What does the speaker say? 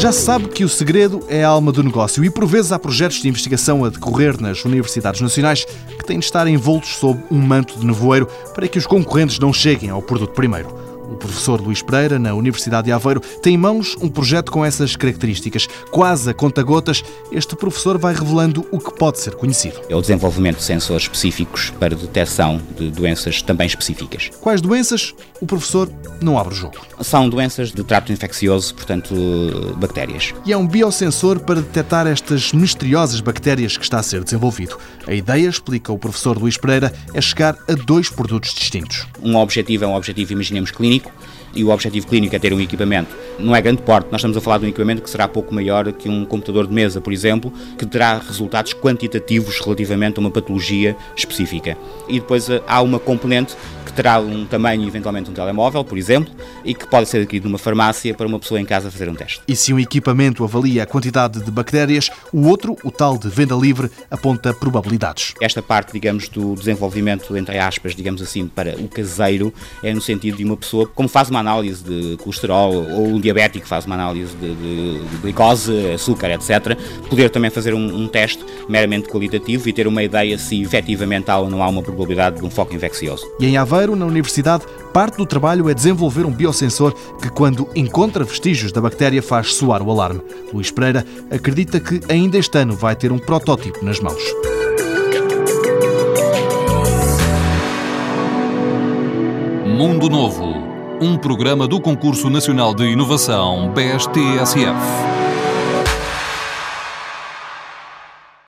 Já se sabe que o segredo é a alma do negócio e por vezes há projetos de investigação a decorrer nas universidades nacionais que têm de estar envoltos sob um manto de nevoeiro para que os concorrentes não cheguem ao produto primeiro. O professor Luís Pereira, na Universidade de Aveiro, tem em mãos um projeto com essas características. Quase a conta-gotas, este professor vai revelando o que pode ser conhecido. É o desenvolvimento de sensores específicos para detecção de doenças também específicas. Quais doenças? O professor não abre o jogo. São doenças do trato infeccioso, portanto, bactérias. E é um biosensor para detectar estas misteriosas bactérias que está a ser desenvolvido. A ideia, explica o professor Luís Pereira, é chegar a dois produtos distintos. Um objetivo é um objetivo, imaginemos, clínico clínico e o objetivo clínico é ter um equipamento. Não é grande porte, nós estamos a falar de um equipamento que será pouco maior que um computador de mesa, por exemplo, que terá resultados quantitativos relativamente a uma patologia específica. E depois eh, há uma componente que terá um tamanho, eventualmente um telemóvel, por exemplo, e que pode ser adquirido numa farmácia para uma pessoa em casa fazer um teste. E se um equipamento avalia a quantidade de bactérias, o outro, o tal de venda livre, aponta probabilidades. Esta parte, digamos, do desenvolvimento, entre aspas, digamos assim, para o caseiro, é no sentido de uma pessoa, como faz uma análise de colesterol, ou um diabético faz uma análise de, de, de glicose, açúcar, etc., poder também fazer um, um teste meramente qualitativo e ter uma ideia se efetivamente há ou não há uma probabilidade de um foco infeccioso. E em Aveiro, na Universidade, parte do trabalho é desenvolver um biosensor que, quando encontra vestígios da bactéria, faz soar o alarme. Luís Pereira acredita que ainda este ano vai ter um protótipo nas mãos. Mundo Novo, um programa do Concurso Nacional de Inovação BSTSF.